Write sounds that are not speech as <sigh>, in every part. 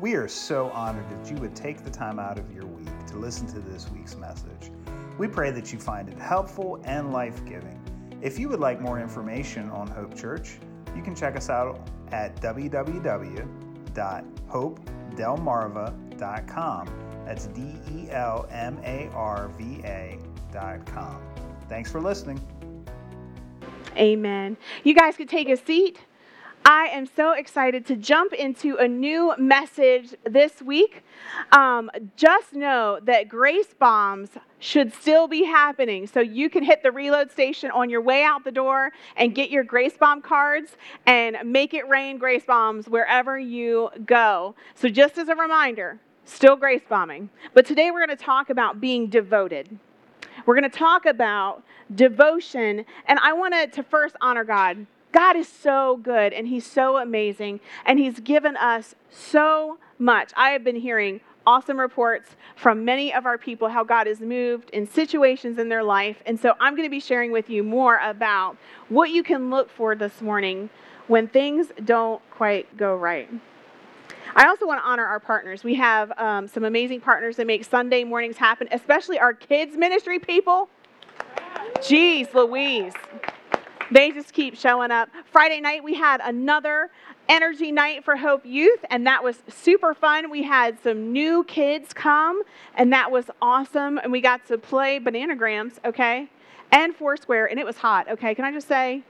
We are so honored that you would take the time out of your week to listen to this week's message. We pray that you find it helpful and life giving. If you would like more information on Hope Church, you can check us out at www.hopedelmarva.com. That's D E L M A R V A.com. Thanks for listening. Amen. You guys could take a seat. I am so excited to jump into a new message this week. Um, just know that grace bombs should still be happening. So you can hit the reload station on your way out the door and get your grace bomb cards and make it rain grace bombs wherever you go. So, just as a reminder, still grace bombing. But today we're going to talk about being devoted. We're going to talk about devotion. And I wanted to first honor God God is so good and He's so amazing and He's given us so much. I have been hearing awesome reports from many of our people how God has moved in situations in their life. And so I'm going to be sharing with you more about what you can look for this morning when things don't quite go right. I also want to honor our partners. We have um, some amazing partners that make Sunday mornings happen, especially our kids' ministry people. Jeez Louise. They just keep showing up. Friday night, we had another energy night for Hope Youth, and that was super fun. We had some new kids come, and that was awesome. And we got to play bananagrams, okay, and Foursquare, and it was hot, okay. Can I just say,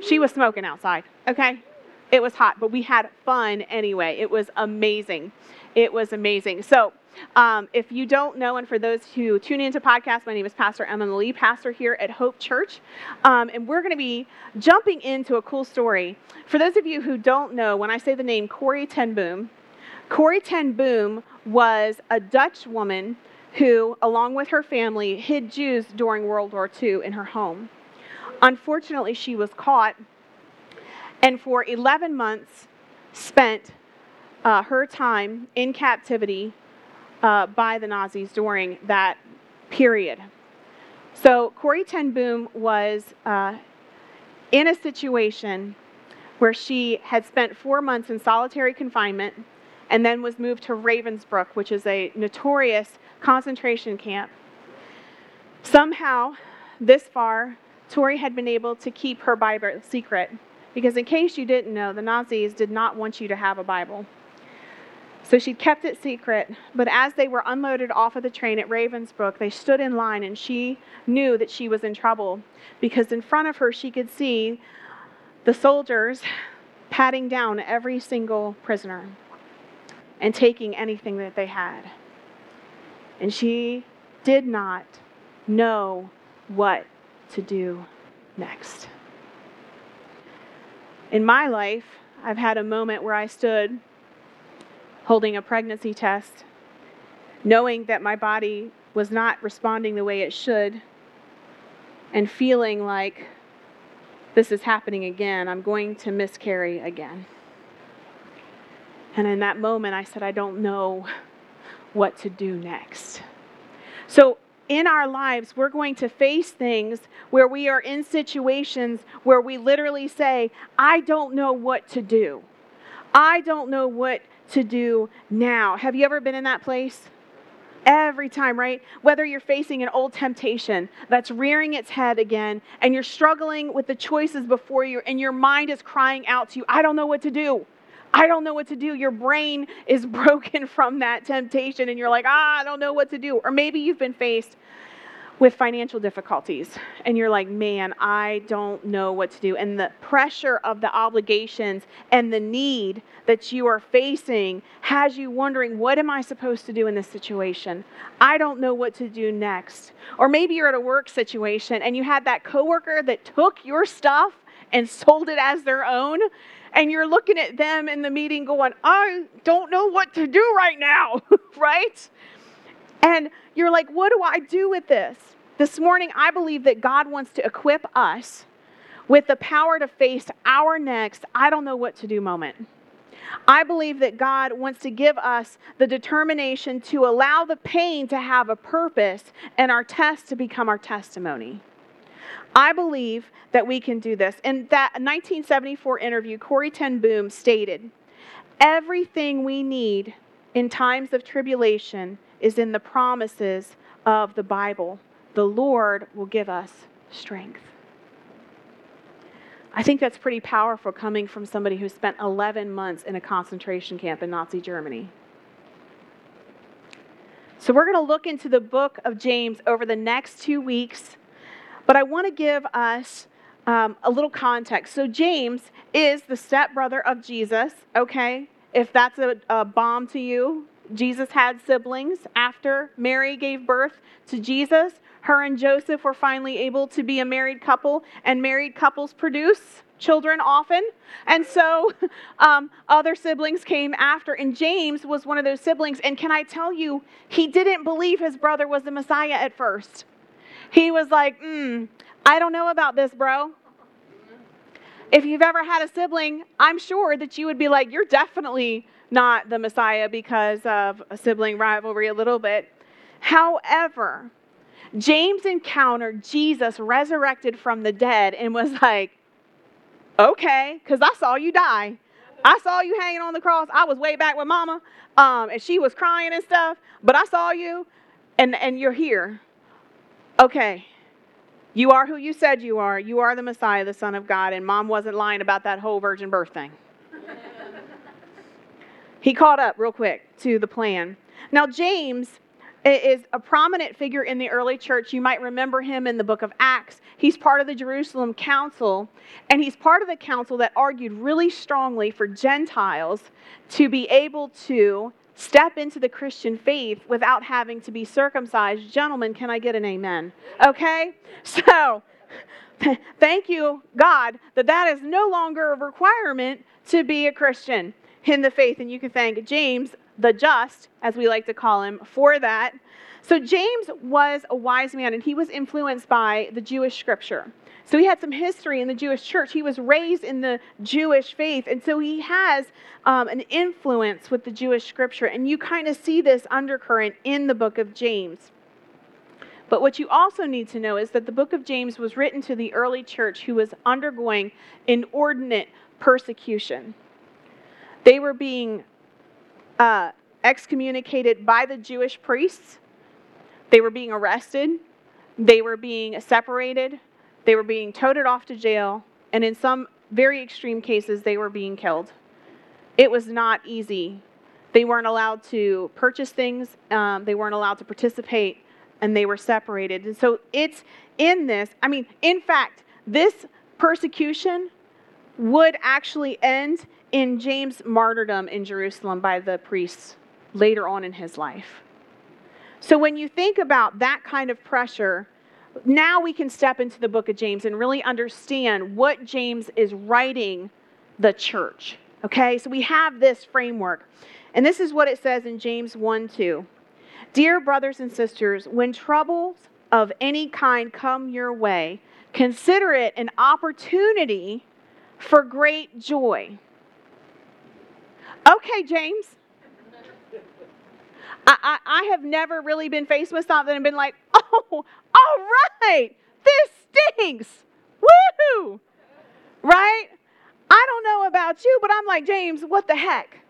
she was smoking outside, okay? It was hot, but we had fun anyway. It was amazing. It was amazing. So, um, if you don't know, and for those who tune into podcasts, my name is Pastor Emma, Lee, pastor here at Hope Church. Um, and we're going to be jumping into a cool story. For those of you who don't know, when I say the name Corrie ten Boom, Corrie ten Boom was a Dutch woman who, along with her family, hid Jews during World War II in her home. Unfortunately, she was caught and for 11 months spent uh, her time in captivity uh, by the Nazis during that period. So Corrie ten Boom was uh, in a situation where she had spent four months in solitary confinement and then was moved to Ravensbrück, which is a notorious concentration camp. Somehow, this far, Tori had been able to keep her Bible secret because, in case you didn't know, the Nazis did not want you to have a Bible. So she kept it secret, but as they were unloaded off of the train at Ravensbrück, they stood in line and she knew that she was in trouble because in front of her she could see the soldiers patting down every single prisoner and taking anything that they had. And she did not know what to do next. In my life, I've had a moment where I stood holding a pregnancy test, knowing that my body was not responding the way it should, and feeling like this is happening again. I'm going to miscarry again. And in that moment, I said, I don't know what to do next. So, in our lives, we're going to face things where we are in situations where we literally say, I don't know what to do. I don't know what to do now. Have you ever been in that place? Every time, right? Whether you're facing an old temptation that's rearing its head again and you're struggling with the choices before you and your mind is crying out to you, I don't know what to do. I don't know what to do. Your brain is <laughs> broken from that temptation and you're like, ah, I don't know what to do. Or maybe you've been faced with financial difficulties and you're like, man, I don't know what to do. And the pressure of the obligations and the need that you are facing has you wondering, what am I supposed to do in this situation? I don't know what to do next. Or maybe you're at a work situation and you had that coworker that took your stuff and sold it as their own. And you're looking at them in the meeting going, I don't know what to do right now, <laughs> right? And you're like, what do I do with this? This morning, I believe that God wants to equip us with the power to face our next, I don't know what to do moment. I believe that God wants to give us the determination to allow the pain to have a purpose and our test to become our testimony. I believe that we can do this. In that 1974 interview, Corrie ten Boom stated, Everything we need in times of tribulation is in the promises of the Bible. The Lord will give us strength. I think that's pretty powerful coming from somebody who spent 11 months in a concentration camp in Nazi Germany. So, we're going to look into the book of James over the next two weeks, but I want to give us um, a little context. So, James is the stepbrother of Jesus, okay? If that's a, a bomb to you, Jesus had siblings after Mary gave birth to Jesus. Her and Joseph were finally able to be a married couple, and married couples produce children often. And so <laughs> um, other siblings came after, and James was one of those siblings. And can I tell you, he didn't believe his brother was the Messiah at first. He was like, mm, I don't know about this, bro. If you've ever had a sibling, I'm sure that you would be like, you're definitely not the Messiah because of a sibling rivalry a little bit. However, James encountered Jesus resurrected from the dead and was like, okay, because I saw you die. I saw you hanging on the cross. I was way back with mama, um, and she was crying and stuff, but I saw you, and, and you're here. Okay, you are who you said you are. You are the Messiah, the Son of God, and mom wasn't lying about that whole virgin birth thing. He caught up real quick to the plan. Now, James is a prominent figure in the early church. You might remember him in the book of Acts. He's part of the Jerusalem Council, and he's part of the council that argued really strongly for Gentiles to be able to step into the Christian faith without having to be circumcised. Gentlemen, can I get an amen? Okay? <laughs> So, thank you, God, that that is no longer a requirement to be a Christian in the faith. And you can thank James the just, as we like to call him, for that. So James was a wise man and he was influenced by the Jewish scripture. So he had some history in the Jewish church. He was raised in the Jewish faith. And so he has um, an influence with the Jewish scripture. And you kind of see this undercurrent in the book of James. But what you also need to know is that the book of James was written to the early church who was undergoing inordinate persecution. They were being uh, excommunicated by the Jewish priests. They were being arrested, they were being separated, they were being toted off to jail, and in some very extreme cases, they were being killed. It was not easy. They weren't allowed to purchase things, um, they weren't allowed to participate, and they were separated. And so it's in this, I mean, in fact, this persecution would actually end in James' martyrdom in Jerusalem by the priests later on in his life. So when you think about that kind of pressure, now we can step into the book of James and really understand what James is writing the church. Okay, so we have this framework. And this is what it says in James 1 2. Dear brothers and sisters, when troubles of any kind come your way, consider it an opportunity for great joy. Okay, James. I, I, I, have never really been faced with something and been like, <laughs> oh, all right, this stinks. Woo! Right? I don't know about you, but I'm like, James, what the heck?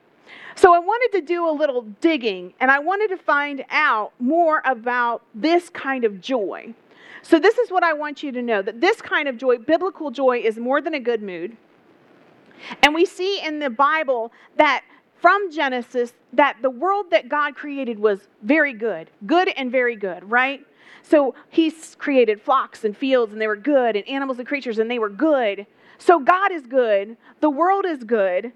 So I wanted to do a little digging and I wanted to find out more about this kind of joy. So, this is what I want you to know that this kind of joy, biblical joy, is more than a good mood. And we see in the Bible that from Genesis that the world that God created was very good, good and very good, right? So he's created flocks and fields and they were good, and animals and creatures and they were good. So God is good, the world is good,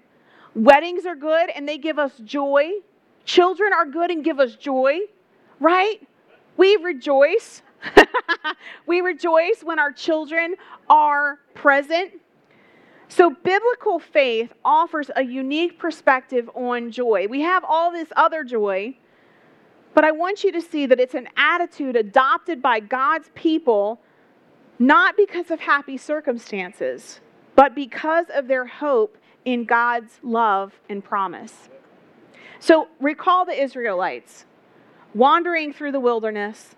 weddings are good and they give us joy, children are good and give us joy, right? We rejoice. <laughs> we rejoice when our children are present so, biblical faith offers a unique perspective on joy. We have all this other joy, but I want you to see that it's an attitude adopted by God's people not because of happy circumstances, but because of their hope in God's love and promise. So, recall the Israelites wandering through the wilderness,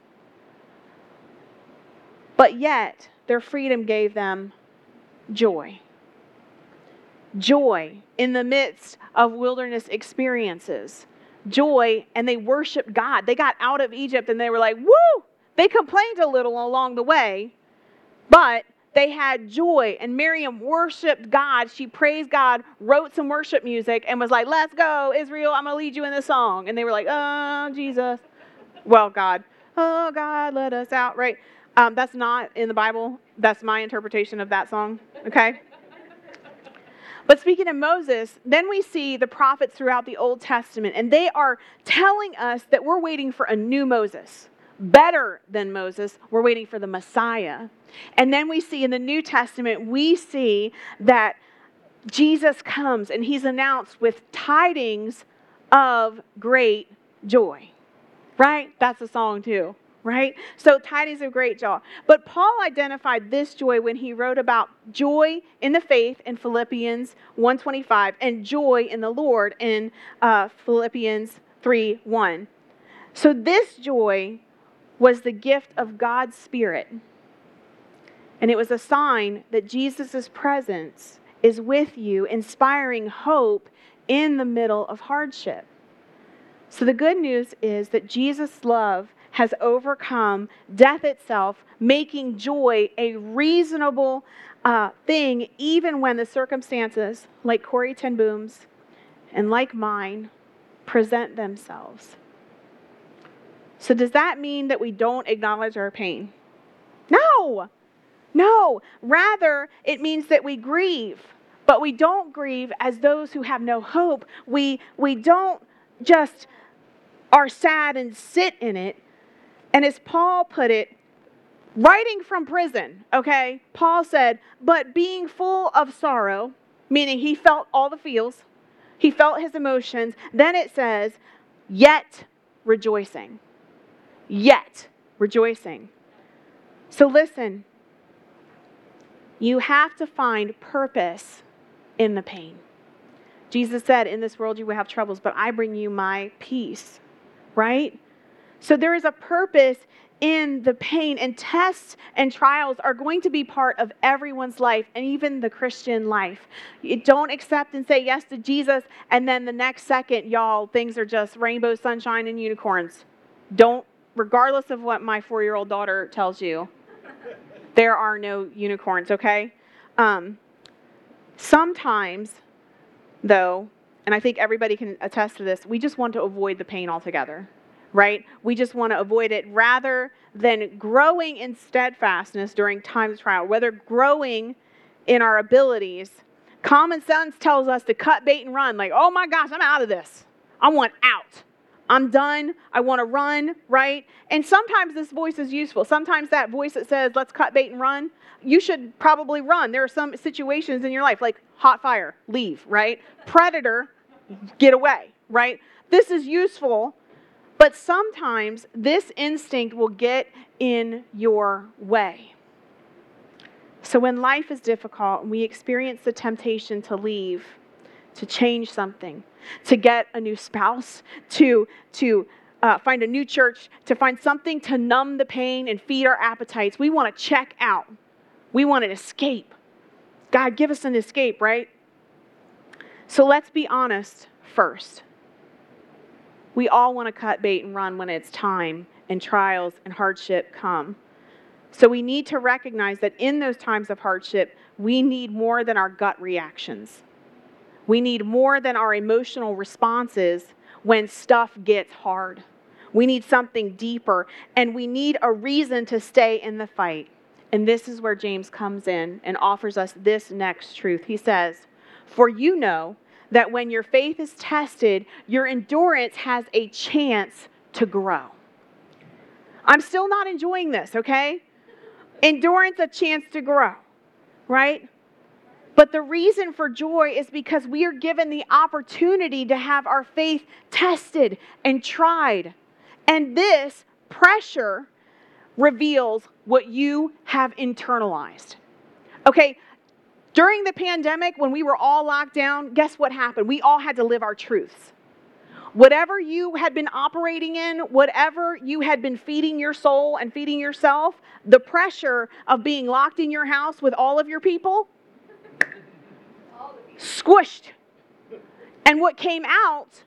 but yet their freedom gave them joy joy in the midst of wilderness experiences. joy and they worshiped God. They got out of Egypt and they were like, woo! They complained a little along the way, but they had joy. And Miriam worshiped God. She praised God, wrote some worship music, and was like, let's go, Israel, I'm going to lead you in this song. And they were like, oh, Jesus. Well, God, oh, God, let us out, right? Um, that's not in the Bible. That's my interpretation of that song, okay? But speaking of Moses, then we see the prophets throughout the Old Testament, and they are telling us that we're waiting for a new Moses, better than Moses. We're waiting for the Messiah. And then we see in the New Testament, we see that Jesus comes and he's announced with tidings of great joy. Right? That's a song too right? So tidings of great joy. But Paul identified this joy when he wrote about joy in the faith in Philippians 1:25 and joy in the Lord in uh, Philippians 3:1. So this joy was the gift of God's Spirit. And it was a sign that Jesus' presence is with you, inspiring hope in the middle of hardship. So the good news is that Jesus' love has overcome death itself, making joy a reasonable uh, thing, even when the circumstances, like Corrie ten Boom's and like mine, present themselves. So, does that mean that we don't acknowledge our pain? No, no. Rather, it means that we grieve, but we don't grieve as those who have no hope. We, we don't just are sad and sit in it, and as Paul put it, writing from prison, okay, Paul said, but being full of sorrow, meaning he felt all the feels, he felt his emotions. Then it says, yet rejoicing. Yet rejoicing. So listen, you have to find purpose in the pain. Jesus said, In this world you will have troubles, but I bring you my peace, right? So there is a purpose in the pain, and tests and trials are going to be part of everyone's life, and even the Christian life. You don't accept and say yes to Jesus, and then the next second, y'all, things are just rainbow, sunshine, and unicorns. Don't, regardless of what my four year old daughter tells you, there are no unicorns, okay? Um, sometimes, though, and I think everybody can attest to this, we just want to avoid the pain altogether right? We just want to avoid it rather than growing in steadfastness during times of trial, whether growing in our abilities. Common sense tells us to cut bait and run, like, oh my gosh, I'm out of this. I want out. I'm done. I want to run, right? And sometimes this voice is useful. Sometimes that voice that says, let's cut bait and run, you should probably run. There are some situations in your life, like hot fire, leave, right? Predator, get away, right? This is useful but sometimes this instinct will get in your way. So when life is difficult and we experience the temptation to leave, to change something, to get a new spouse, to, to uh, find a new church, to find something to numb the pain and feed our appetites, we want to check out. We want an escape. God, give us an escape, right? So let's be honest first. We all want to cut bait and run when it's time and trials and hardship come. So we need to recognize that in those times of hardship, we need more than our gut reactions. We need more than our emotional responses when stuff gets hard. We need something deeper, and we need a reason to stay in the fight. And this is where James comes in and offers us this next truth. He says, For you know that when your faith is tested, your endurance has a chance to grow. I'm still not enjoying this, okay? Endurance, a chance to grow, right? But the reason for joy is because we are given the opportunity to have our faith tested and tried. And this pressure reveals what you have internalized. Okay, during the pandemic, when we were all locked down, guess what happened? We all had to live our truths. Whatever you had been operating in, whatever you had been feeding your soul and feeding yourself, the pressure of being locked in your house with all of your people squished. And what came out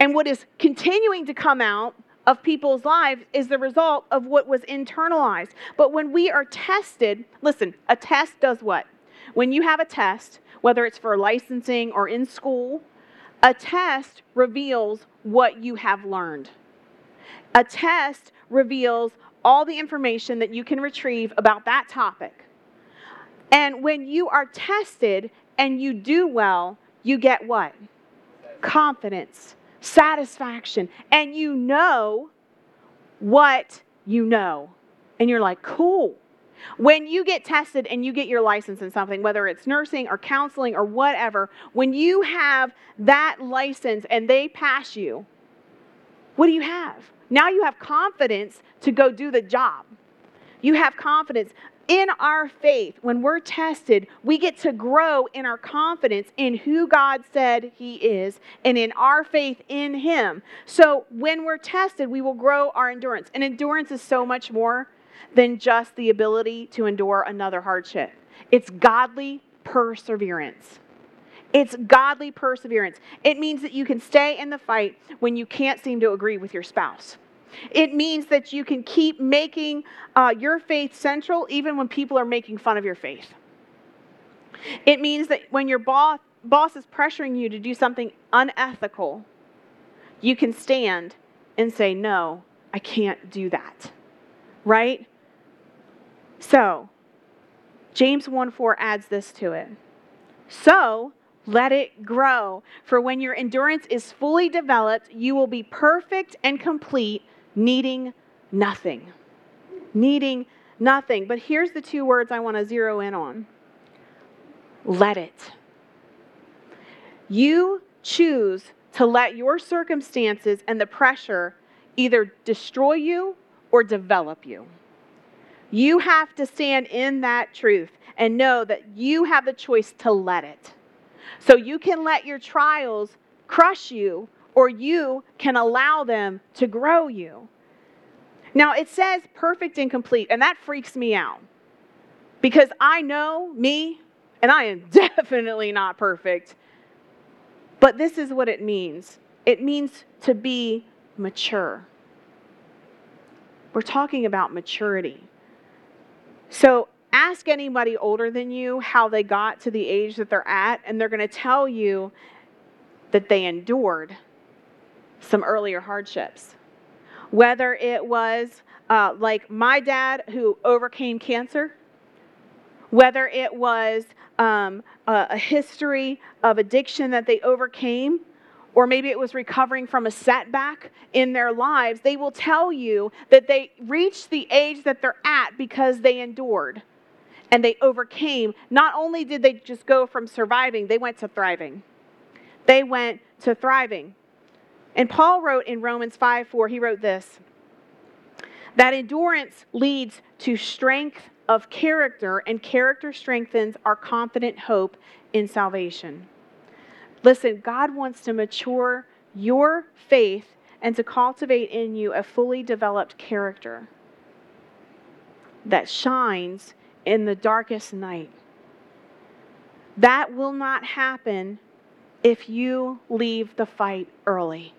And what is continuing to come out of people's lives is the result of what was internalized. But when we are tested, listen, a test does what? When you have a test, whether it's for licensing or in school, a test reveals what you have learned. A test reveals all the information that you can retrieve about that topic. And when you are tested and you do well, you get what? Confidence, satisfaction, and you know what you know. And you're like, cool. When you get tested and you get your license in something, whether it's nursing or counseling or whatever, when you have that license and they pass you, what do you have? Now you have confidence to go do the job. You have confidence in our faith, when we're tested, we get to grow in our confidence in who God said He is and in our faith in Him. So when we're tested, we will grow our endurance. And endurance is so much more than just the ability to endure another hardship, it's godly perseverance. It's godly perseverance. It means that you can stay in the fight when you can't seem to agree with your spouse. It means that you can keep making uh, your faith central even when people are making fun of your faith. It means that when your boss, boss is pressuring you to do something unethical, you can stand and say, No, I can't do that. Right? So, James 1 4 adds this to it. So, let it grow. For when your endurance is fully developed, you will be perfect and complete, needing nothing. Needing nothing. But here's the two words I want to zero in on let it. You choose to let your circumstances and the pressure either destroy you or develop you. You have to stand in that truth and know that you have the choice to let it. So you can let your trials crush you, or you can allow them to grow you. Now, it says perfect and complete, and that freaks me out because I know me, and I am <laughs> definitely not perfect. But this is what it means it means to be mature. We're talking about maturity. So, ask anybody older than you how they got to the age that they're at, and they're going to tell you that they endured some earlier hardships. Whether it was uh, like my dad who overcame cancer, whether it was um, a, a history of addiction that they overcame, or maybe it was recovering from a setback in their lives, they will tell you that they reached the age that they're at because they endured and they overcame. Not only did they just go from surviving, they went to thriving. They went to thriving. And Paul wrote in Romans 5 4, he wrote this that endurance leads to strength of character, and character strengthens our confident hope in salvation. Listen, God wants to mature your faith and to cultivate in you a fully developed character that shines in the darkest night. That will not happen if you leave the fight early.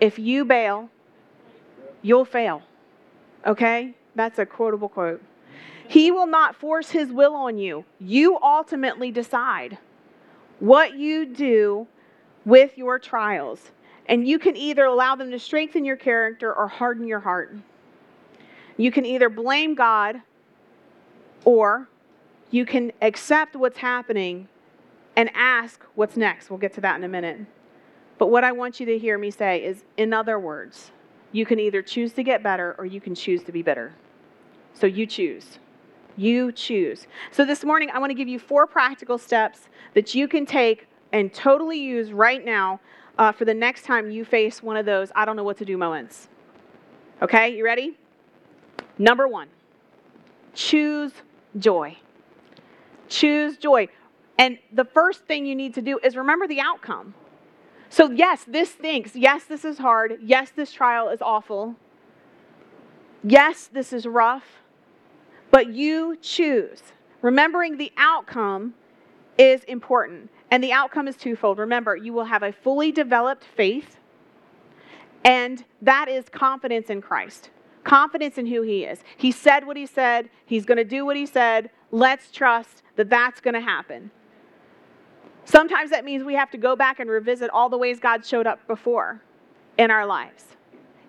If you bail, you'll fail. Okay? That's a quotable quote. He will not force his will on you. You ultimately decide what you do with your trials. And you can either allow them to strengthen your character or harden your heart. You can either blame God or you can accept what's happening and ask what's next. We'll get to that in a minute. But what I want you to hear me say is, in other words, you can either choose to get better or you can choose to be bitter. So you choose. You choose. So this morning, I want to give you four practical steps that you can take and totally use right now uh, for the next time you face one of those I don't know what to do moments. Okay, you ready? Number one, choose joy. Choose joy. And the first thing you need to do is remember the outcome. So, yes, this stinks. Yes, this is hard. Yes, this trial is awful. Yes, this is rough. But you choose. Remembering the outcome is important. And the outcome is twofold. Remember, you will have a fully developed faith, and that is confidence in Christ, confidence in who He is. He said what He said, He's going to do what He said. Let's trust that that's going to happen. Sometimes that means we have to go back and revisit all the ways God showed up before in our lives.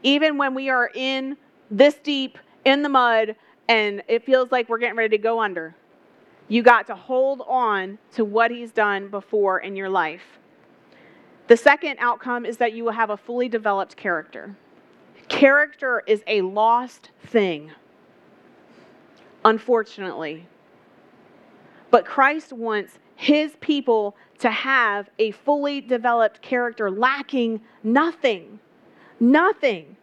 Even when we are in this deep in the mud and it feels like we're getting ready to go under. You got to hold on to what He's done before in your life. The second outcome is that you will have a fully developed character. Character is a lost thing, unfortunately. But Christ wants his people to have a fully developed character, lacking nothing. Nothing.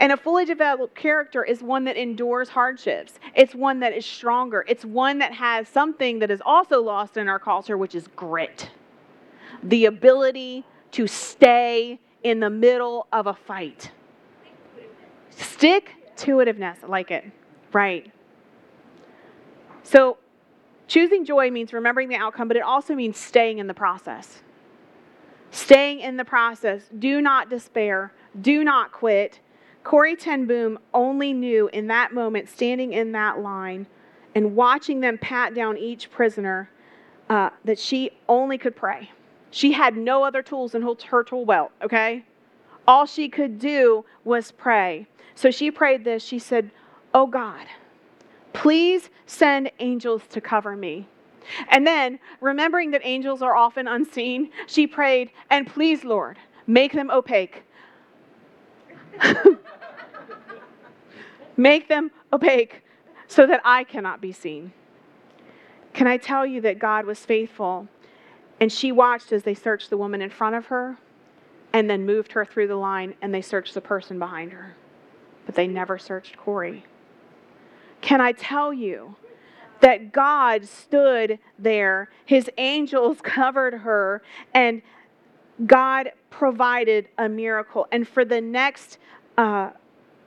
And a fully developed character is one that endures hardships. It's one that is stronger. It's one that has something that is also lost in our culture, which is grit the ability to stay in the middle of a fight. Stick to itiveness. I like it. Right. So, choosing joy means remembering the outcome, but it also means staying in the process. Staying in the process. Do not despair. Do not quit Corrie ten Boom only knew in that moment, standing in that line and watching them pat down each prisoner, uh, that she only could pray. She had no other tools in her tool belt, okay? All she could do was pray. So she prayed this. She said, Oh God, please send angels to cover me. And then, remembering that angels are often unseen, she prayed, And please, Lord, make them opaque. <laughs> Make them opaque so that I cannot be seen. Can I tell you that God was faithful? And she watched as they searched the woman in front of her and then moved her through the line and they searched the person behind her. But they never searched Corrie. Can I tell you that God stood there? His angels <laughs> covered her and God provided a miracle. And for the next uh,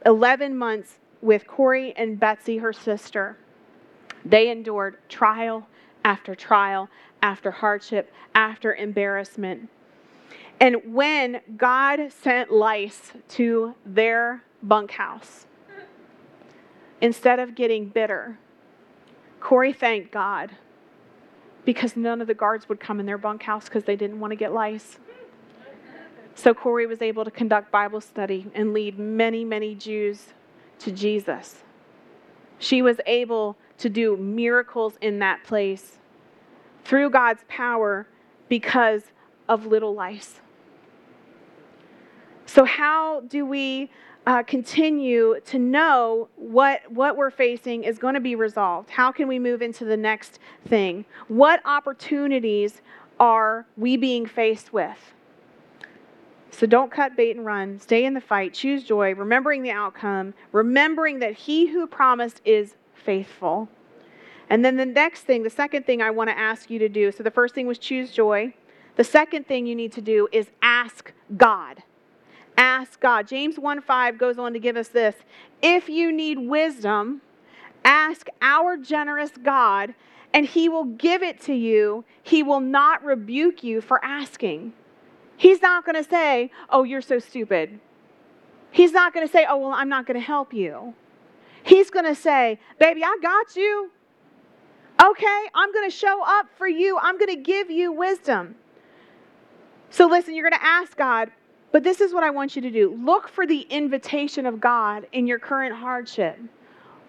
11 months, with Corrie and Betsy, her sister. They endured trial after trial, after hardship, after embarrassment. And when God sent lice to their bunkhouse, instead of getting bitter, Corrie thanked God because none of the guards would come in their bunkhouse because they didn't want to get lice. So Corrie was able to conduct Bible study and lead many, many Jews to Jesus. She was able to do miracles in that place through God's power because of little lice. So, how do we uh, continue to know what, what we're facing is going to be resolved? How can we move into the next thing? What opportunities are we being faced with? So don't cut bait and run. Stay in the fight. Choose joy, remembering the outcome, remembering that he who promised is faithful. And then the next thing, the second thing I want to ask you to do so the first thing was choose joy. The second thing you need to do is ask God. Ask God. James 1 5 goes on to give us this. If you need wisdom, ask our generous God, and he will give it to you. He will not rebuke you for asking. He's not going to say, Oh, you're so stupid. He's not going to say, Oh, well, I'm not going to help you. He's going to say, Baby, I got you. Okay, I'm going to show up for you. I'm going to give you wisdom. So listen, you're going to ask God, but this is what I want you to do look for the invitation of God in your current hardship.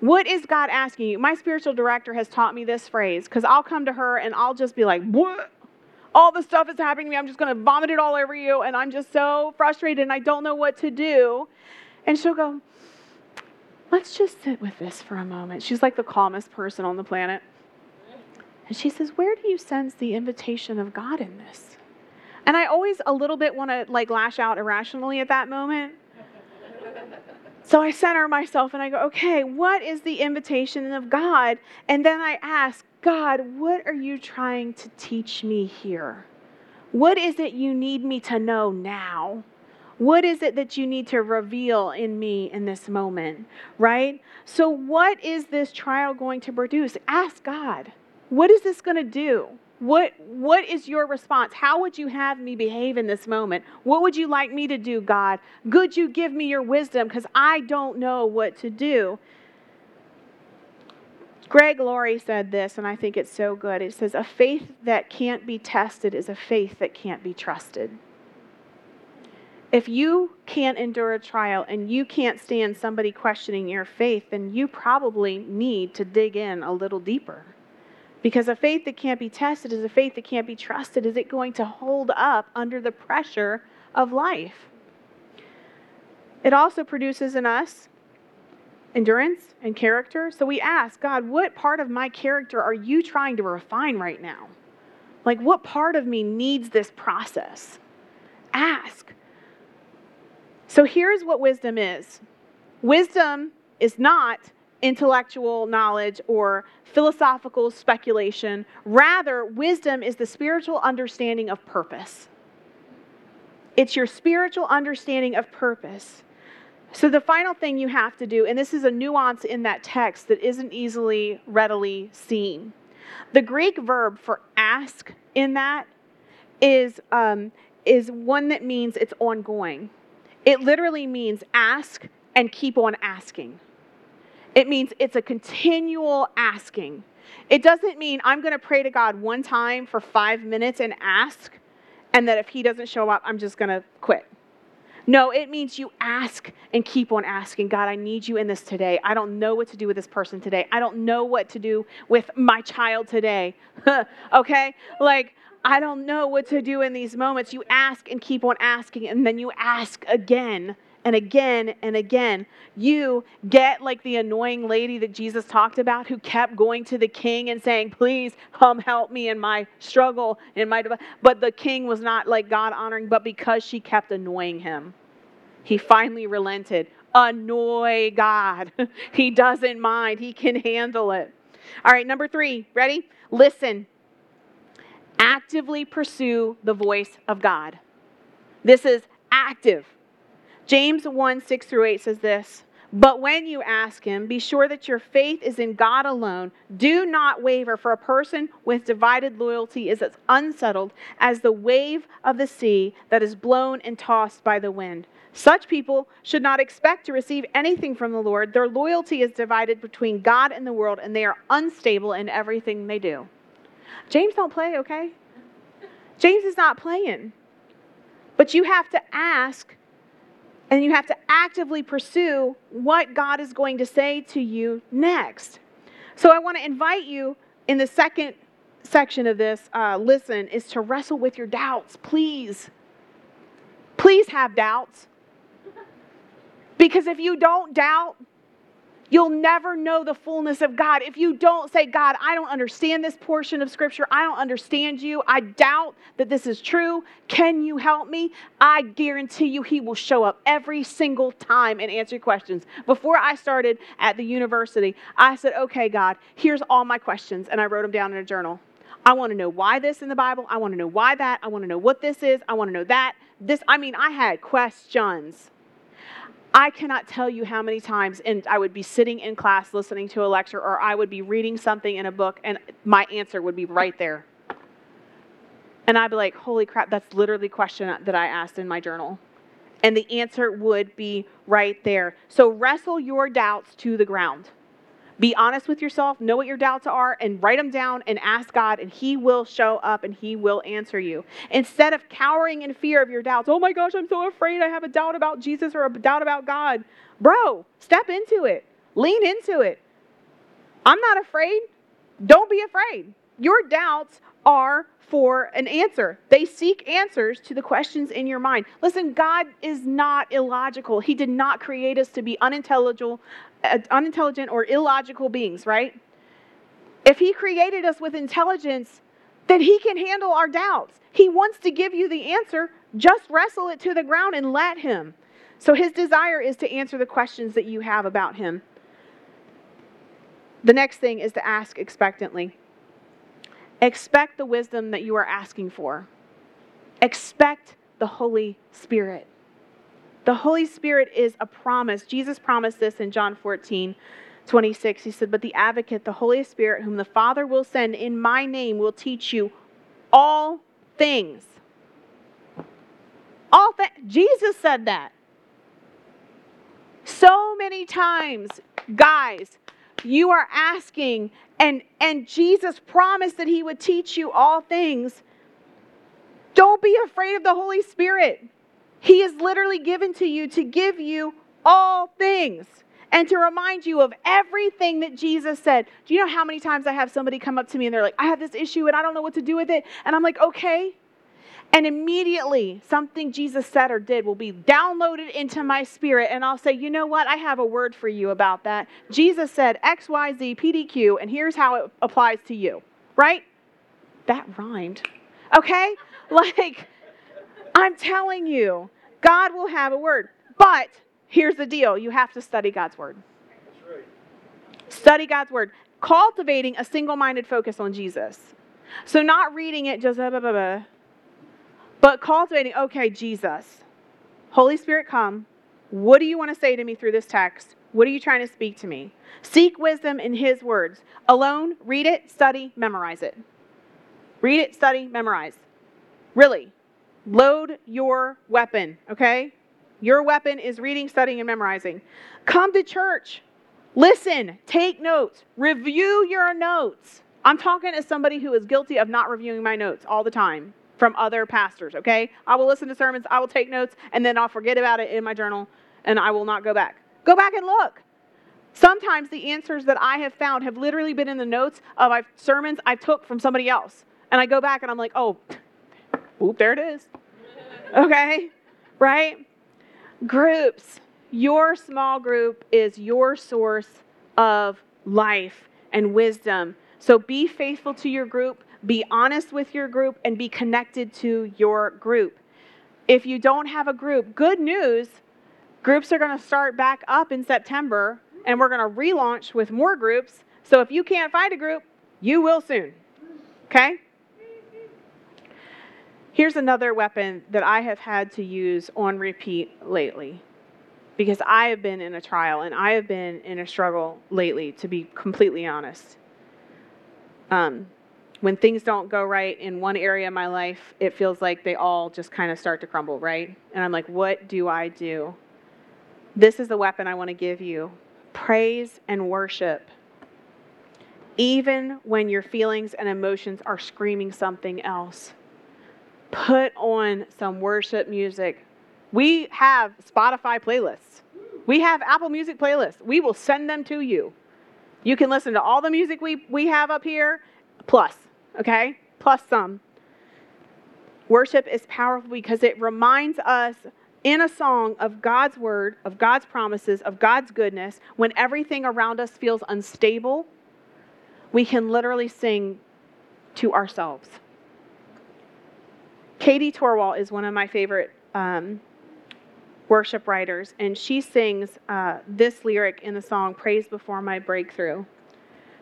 What is God asking you? My spiritual director has taught me this phrase because I'll come to her and I'll just be like, What? All the stuff is happening to me. I'm just going to vomit it all over you. And I'm just so frustrated and I don't know what to do. And she'll go, Let's just sit with this for a moment. She's like the calmest person on the planet. And she says, Where do you sense the invitation of God in this? And I always a little bit want to like lash out irrationally at that moment. So I center myself and I go, okay, what is the invitation of God? And then I ask, God, what are you trying to teach me here? What is it you need me to know now? What is it that you need to reveal in me in this moment, right? So, what is this trial going to produce? Ask God. What is this going to do? What, what is your response? How would you have me behave in this moment? What would you like me to do, God? Could you give me your wisdom? Because I don't know what to do. Greg Laurie said this, and I think it's so good. It says, A faith that can't be tested is a faith that can't be trusted. If you can't endure a trial and you can't stand somebody questioning your faith, then you probably need to dig in a little deeper. Because a faith that can't be tested is a faith that can't be trusted. Is it going to hold up under the pressure of life? It also produces in us endurance and character. So we ask, God, what part of my character are you trying to refine right now? Like, what part of me needs this process? Ask. So here's what wisdom is wisdom is not intellectual knowledge or philosophical speculation. Rather, wisdom is the spiritual understanding of purpose. It's your spiritual understanding of purpose. So, the final thing you have to do, and this is a nuance in that text that isn't easily readily seen. The Greek verb for ask in that is, um, is one that means it's ongoing. It literally means ask and keep on asking. It means it's a continual asking. It doesn't mean I'm going to pray to God one time for five minutes and ask, and that if He doesn't show up, I'm just going to quit. No, it means you ask and keep on asking. God, I need you in this today. I don't know what to do with this person today. I don't know what to do with my child today. <laughs> okay? Like, I don't know what to do in these moments. You ask and keep on asking, and then you ask again and again and again. You get like the annoying lady that Jesus talked about who kept going to the king and saying, Please come help me in my struggle, in my. But the king was not like God honoring, but because she kept annoying him, he finally relented. Annoy God. <laughs> he doesn't mind, he can handle it. All right, number three, ready? Listen. Actively pursue the voice of God. This is active. James 1 6 through 8 says this But when you ask him, be sure that your faith is in God alone. Do not waver, for a person with divided loyalty is as unsettled as the wave of the sea that is blown and tossed by the wind. Such people should not expect to receive anything from the Lord. Their loyalty is divided between God and the world, and they are unstable in everything they do. James don't play, okay? James is not playing. But you have to ask and you have to actively pursue what God is going to say to you next. So I want to invite you in the second section of this uh, listen is to wrestle with your doubts. Please. Please have doubts. Because if you don't doubt, You'll never know the fullness of God if you don't say, God, I don't understand this portion of Scripture. I don't understand you. I doubt that this is true. Can you help me? I guarantee you, He will show up every single time and answer your questions. Before I started at the university, I said, Okay, God, here's all my questions. And I wrote them down in a journal. I want to know why this in the Bible. I want to know why that. I want to know what this is. I want to know that. This, I mean, I had questions. I cannot tell you how many times, and I would be sitting in class listening to a lecture, or I would be reading something in a book, and my answer would be right there. And I'd be like, holy crap, that's literally the question that I asked in my journal. And the answer would be right there. So wrestle your doubts to the ground. Be honest with yourself, know what your doubts are, and write them down and ask God, and He will show up and He will answer you. Instead of cowering in fear of your doubts, oh my gosh, I'm so afraid I have a doubt about Jesus or a doubt about God. Bro, step into it, lean into it. I'm not afraid. Don't be afraid. Your doubts are for an answer. They seek answers to the questions in your mind. Listen, God is not illogical. He did not create us to be unintelligible, Uh, unintelligent or illogical beings, right? If He created us with intelligence, then He can handle our doubts. He wants to give you the answer. Just wrestle it to the ground and let Him. So His desire is to answer the questions that you have about Him. The next thing is to ask expectantly. Expect the wisdom that you are asking for. Expect the Holy Spirit. The Holy Spirit is a promise. Jesus promised this in John 14, 26. He said, But the advocate, the Holy Spirit, whom the Father will send in my name, will teach you all things. All th- Jesus said that. So many times, guys, you are asking and and Jesus promised that he would teach you all things. Don't be afraid of the Holy Spirit. He is literally given to you to give you all things and to remind you of everything that Jesus said. Do you know how many times I have somebody come up to me and they're like, I have this issue and I don't know what to do with it? And I'm like, okay. And immediately something Jesus said or did will be downloaded into my spirit. And I'll say, you know what? I have a word for you about that. Jesus said X, Y, Z, PDQ, and here's how it applies to you, right? That rhymed. Okay? <laughs> Like, I'm telling you, God will have a word. But here's the deal you have to study God's word. Right. Study God's word. Cultivating a single minded focus on Jesus. So, not reading it just, blah, blah, blah, but cultivating, okay, Jesus, Holy Spirit, come. What do you want to say to me through this text? What are you trying to speak to me? Seek wisdom in His words. Alone, read it, study, memorize it. Read it, study, memorize. Really, load your weapon, okay? Your weapon is reading, studying, and memorizing. Come to church. Listen, take notes, review your notes. I'm talking as somebody who is guilty of not reviewing my notes all the time from other pastors, okay? I will listen to sermons, I will take notes, and then I'll forget about it in my journal and I will not go back. Go back and look. Sometimes the answers that I have found have literally been in the notes of sermons I took from somebody else. And I go back and I'm like, oh, whoop, there it is. Okay? Right? Groups. Your small group is your source of life and wisdom. So be faithful to your group be honest with your group and be connected to your group. If you don't have a group, good news, groups are going to start back up in September and we're going to relaunch with more groups. So if you can't find a group, you will soon. Okay? Here's another weapon that I have had to use on repeat lately because I have been in a trial and I have been in a struggle lately, to be completely honest. Um, when things don't go right in one area of my life, it feels like they all just kind of start to crumble, right? And I'm like, what do I do? This is the weapon I want to give you praise and worship. Even when your feelings and emotions are screaming something else, put on some worship music. We have Spotify playlists, we have Apple Music playlists. We will send them to you. You can listen to all the music we, we have up here, plus okay? Plus some. Worship is powerful because it reminds us in a song of God's word, of God's promises, of God's goodness. When everything around us feels unstable, we can literally sing to ourselves. Katie Torwalt is one of my favorite um, worship writers, and she sings uh, this lyric in the song, Praise Before My Breakthrough.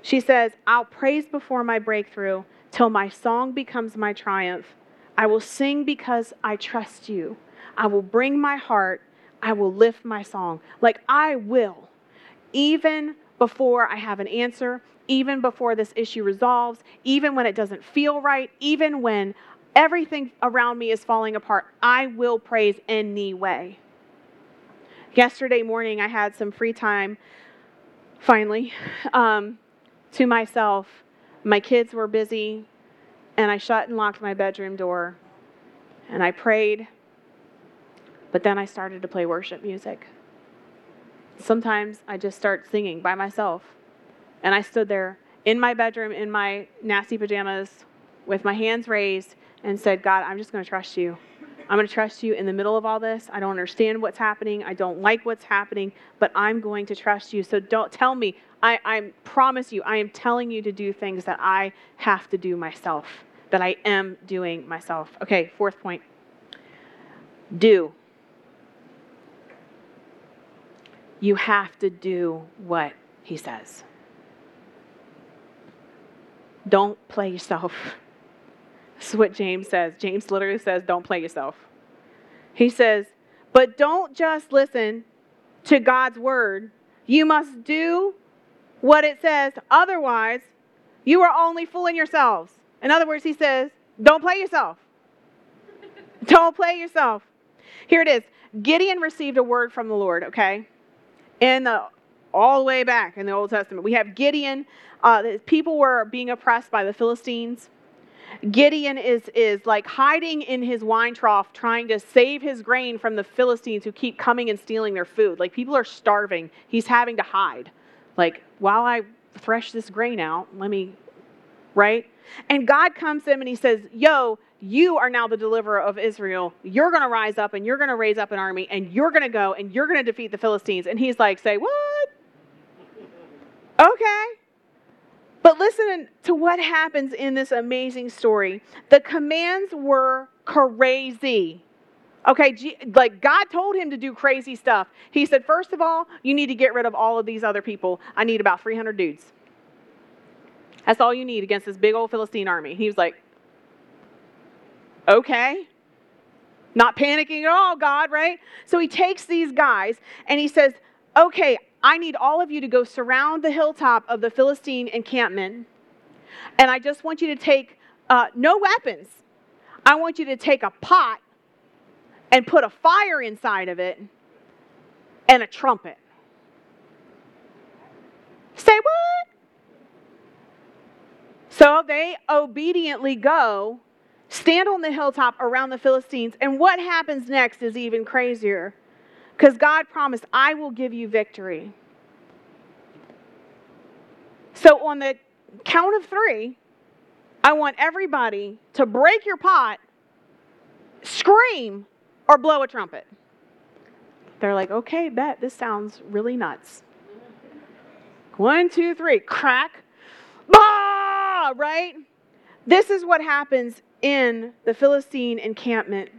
She says, I'll praise before my breakthrough till my song becomes my triumph. I will sing because I trust you. I will bring my heart. I will lift my song. Like I will. Even before I have an answer, even before this issue resolves, even when it doesn't feel right, even when everything around me is falling apart, I will praise anyway. Yesterday morning, I had some free time, finally, um, to myself my kids were busy, and I shut and locked my bedroom door, and I prayed, but then I started to play worship music. Sometimes I just start singing by myself, and I stood there in my bedroom in my nasty pajamas with my hands raised and said, God, I'm just going to trust you. I'm going to trust you in the middle of all this. I don't understand what's happening. I don't like what's happening, but I'm going to trust you. So don't tell me. I, I promise you, I am telling you to do things that I have to do myself, that I am doing myself. Okay, fourth point. Do. You have to do what he says. Don't play yourself. This is what James says. James literally says, Don't play yourself. He says, But don't just listen to God's word. You must do what it says. Otherwise, you are only fooling yourselves. In other words, he says, Don't play yourself. <laughs> Don't play yourself. Here it is. Gideon received a word from the Lord, okay? In the all the way back in the Old Testament. We have Gideon. Uh, people were being oppressed by the Philistines. Gideon is, is like hiding in his wine trough, trying to save his grain from the Philistines who keep coming and stealing their food. Like people are starving. He's having to hide. Like, while I thresh this grain out, let me, right? And God comes to him and he says, Yo, you are now the deliverer of Israel. You're going to rise up and you're going to raise up an army and you're going to go and you're going to defeat the Philistines. And he's like, Say, what? <laughs> Okay. But listen to what happens in this amazing story. The commands were crazy. Okay, like God told him to do crazy stuff. He said, first of all, you need to get rid of all of these other people. I need about 300 dudes. That's all you need against this big old Philistine army. He was like, okay. Not panicking at all, God, right? So he takes these guys and he says, okay, I need all of you to go surround the hilltop of the Philistine encampment. And I just want you to take uh, no weapons. I want you to take a pot and put a fire inside of it and a trumpet. Say what? So they obediently go, stand on the hilltop around the Philistines, and what happens next is even crazier. Because God promised, I will give you victory. So, on the count of three, I want everybody to break your pot, scream, or blow a trumpet. They're like, okay, bet, this sounds really nuts. One, two, three, crack, bah, right? This is what happens in the Philistine encampment.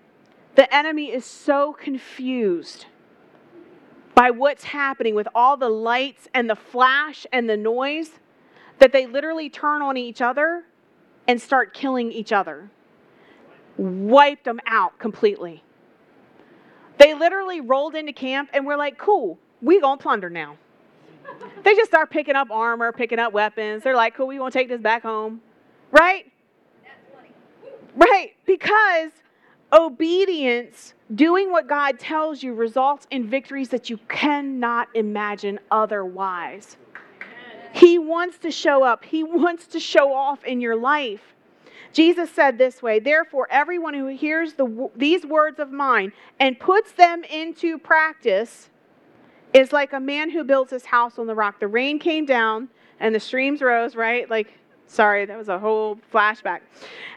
The enemy is so confused by what's happening with all the lights and the flash and the noise that they literally turn on each other and start killing each other. Wiped them out completely. They literally rolled into camp and we're like, cool, we gonna plunder now. they just start picking up armor, picking up weapons. They're like, cool, we gonna take this back home. Right? Right, because obedience Doing what God tells you results in victories that you cannot imagine otherwise. He wants to show up, He wants to show off in your life. Jesus said this way Therefore, everyone who hears the, these words of mine and puts them into practice is like a man who builds his house on the rock. The rain came down and the streams rose, right? Like, sorry, that was a whole flashback.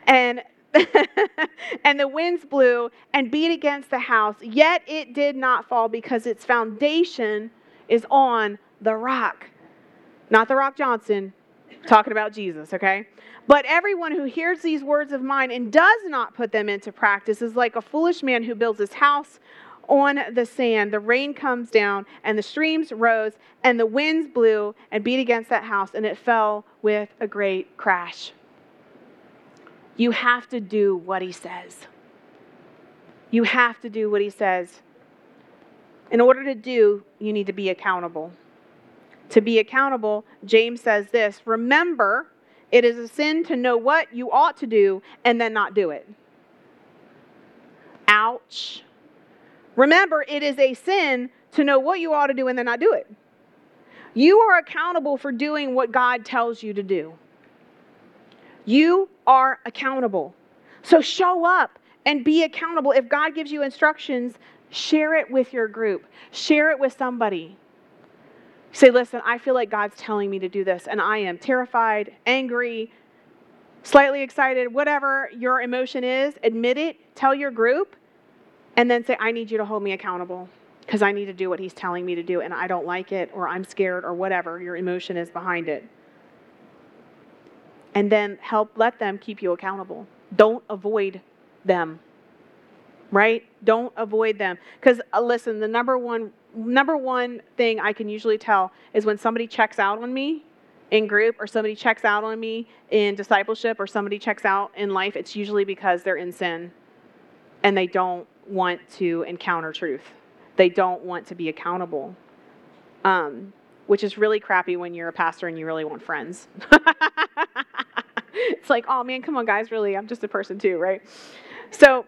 And <laughs> and the winds blew and beat against the house, yet it did not fall because its foundation is on the rock. Not the Rock Johnson, talking about Jesus, okay? But everyone who hears these words of mine and does not put them into practice is like a foolish man who builds his house on the sand. The rain comes down, and the streams rose, and the winds blew and beat against that house, and it fell with a great crash. You have to do what he says. You have to do what he says. In order to do, you need to be accountable. To be accountable, James says this Remember, it is a sin to know what you ought to do and then not do it. Ouch. Remember, it is a sin to know what you ought to do and then not do it. You are accountable for doing what God tells you to do. You are accountable. So show up and be accountable. If God gives you instructions, share it with your group, share it with somebody. Say, listen, I feel like God's telling me to do this, and I am terrified, angry, slightly excited, whatever your emotion is, admit it, tell your group, and then say, I need you to hold me accountable because I need to do what He's telling me to do, and I don't like it, or I'm scared, or whatever your emotion is behind it and then help let them keep you accountable. Don't avoid them. Right? Don't avoid them cuz uh, listen, the number one number one thing I can usually tell is when somebody checks out on me in group or somebody checks out on me in discipleship or somebody checks out in life, it's usually because they're in sin and they don't want to encounter truth. They don't want to be accountable. Um, which is really crappy when you're a pastor and you really want friends. <laughs> <laughs> it's like, oh man, come on, guys, really, I'm just a person too, right? So,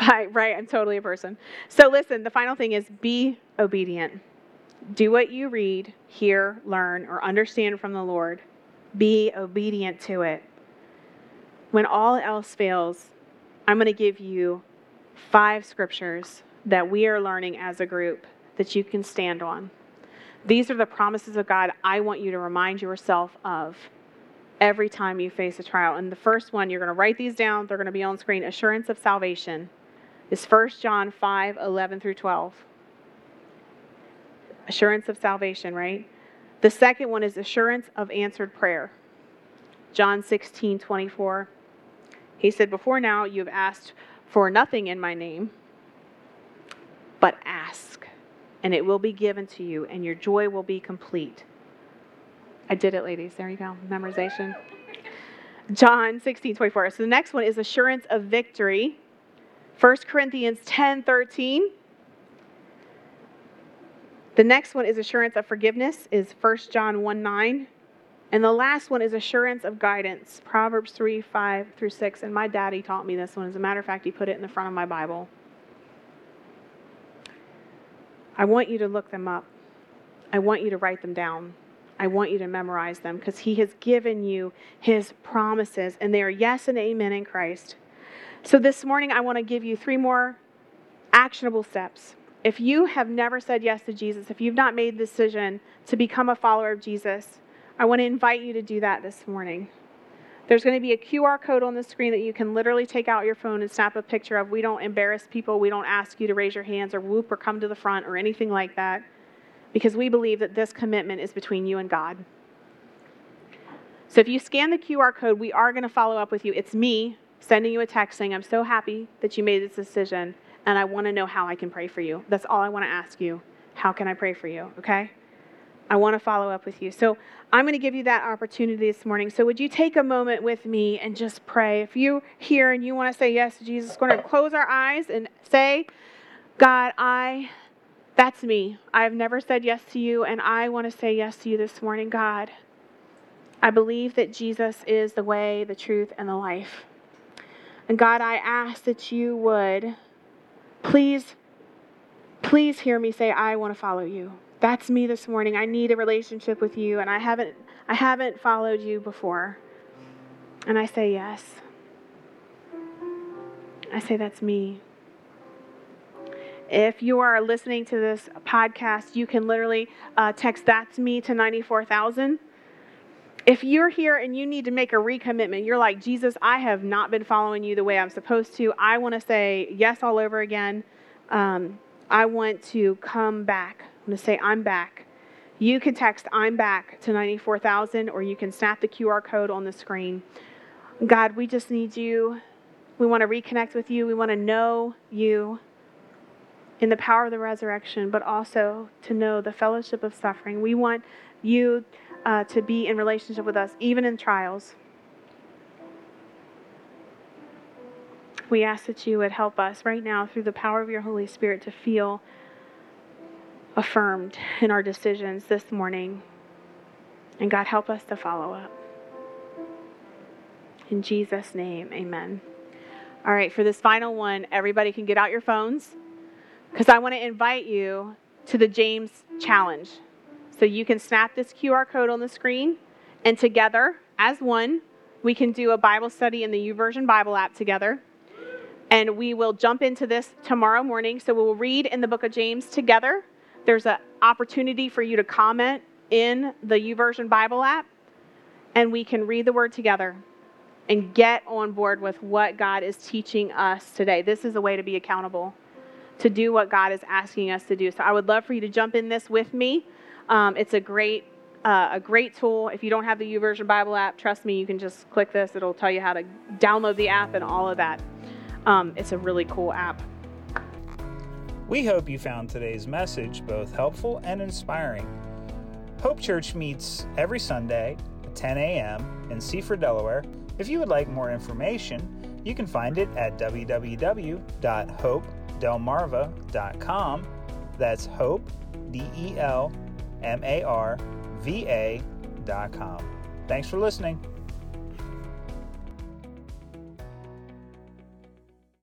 right, I'm totally a person. So, listen, the final thing is be obedient. Do what you read, hear, learn, or understand from the Lord. Be obedient to it. When all else fails, I'm going to give you five scriptures that we are learning as a group that you can stand on. These are the promises of God I want you to remind yourself of every time you face a trial. And the first one, you're going to write these down, they're going to be on screen. Assurance of salvation is 1 John 5 11 through 12. Assurance of salvation, right? The second one is assurance of answered prayer. John 16 24. He said, Before now you have asked for nothing in my name, but ask, and it will be given to you, and your joy will be complete. I did it, ladies. There you go. Memorization. John 16, 24. So the next one is assurance of victory. 1 Corinthians 10, 13. The next one is assurance of forgiveness, is 1 John 1, 9. And the last one is assurance of guidance, Proverbs 3, 5 through 6. And my daddy taught me this one. As a matter of fact, he put it in the front of my Bible. I want you to look them up. I want you to write them down. I want you to memorize them because He has given you His promises, and they are yes and amen in Christ. So this morning, I want to give you three more actionable steps. If you have never said yes to Jesus, if you've not made the decision to become a follower of Jesus, I want to invite you to do that this morning. There's going to be a QR code on the screen that you can literally take out your phone and snap a picture of. We don't embarrass people. We don't ask you to raise your hands or whoop or come to the front or anything like that because we believe that this commitment is between you and God. So if you scan the QR code, we are going to follow up with you. It's me sending you a text saying, I'm so happy that you made this decision, and I want to know how I can pray for you. That's all I want to ask you. How can I pray for you? Okay? I want to follow up with you. So I'm going to give you that opportunity this morning. So would you take a moment with me and just pray? If you're here and you want to say yes to Jesus, we're going to close our eyes and say, God, I that's me. I've never said yes to you, and I want to say yes to you this morning, God. I believe that Jesus is the way, the truth, and the life. And God, I ask that you would please, please hear me say, I want to follow you. That's me this morning. I need a relationship with you, and I haven't, I haven't followed you before. And I say yes. I say, That's me. If you are listening to this podcast, you can literally uh, text that's me to 94,000. If you're here and you need to make a recommitment, you're like, Jesus, I have not been following you the way I'm supposed to. I want to say yes all over again. Um, I want to come back. I'm going to say, I'm back. You can text I'm back to 94,000 or you can snap the QR code on the screen. God, we just need you. We want to reconnect with you. We want to know you in the power of the resurrection, but also to know the fellowship of suffering. We want you uh, to be in relationship with us, even in trials. We ask that you would help us right now through the power of your Holy Spirit to feel affirmed in our decisions this morning. And God, help us to follow up. In Jesus' name, amen. All right, for this final one, everybody can get out your phones because I want to invite you to the James Challenge. So you can snap this QR code on the screen, and together, as one, we can do a Bible study in the YouVersion Bible app together. And we will jump into this tomorrow morning. So we will read in the book of James together. There's an opportunity for you to comment in the YouVersion Bible app, and we can read the word together and get on board with what God is teaching us today. This is a way to be accountable to do what God is asking us to do. So I would love for you to jump in this with me. Um, it's a great uh, a great tool. If you don't have the YouVersion Bible app, trust me, you can just click this. It'll tell you how to download the app and all of that. Um, it's a really cool app. We hope you found today's message both helpful and inspiring. Hope Church meets every Sunday at 10 a.m. in Seaford, Delaware. If you would like more information, you can find it at www.hope.com delmarva.com. That's hope, D E L M A R V A.com. Thanks for listening.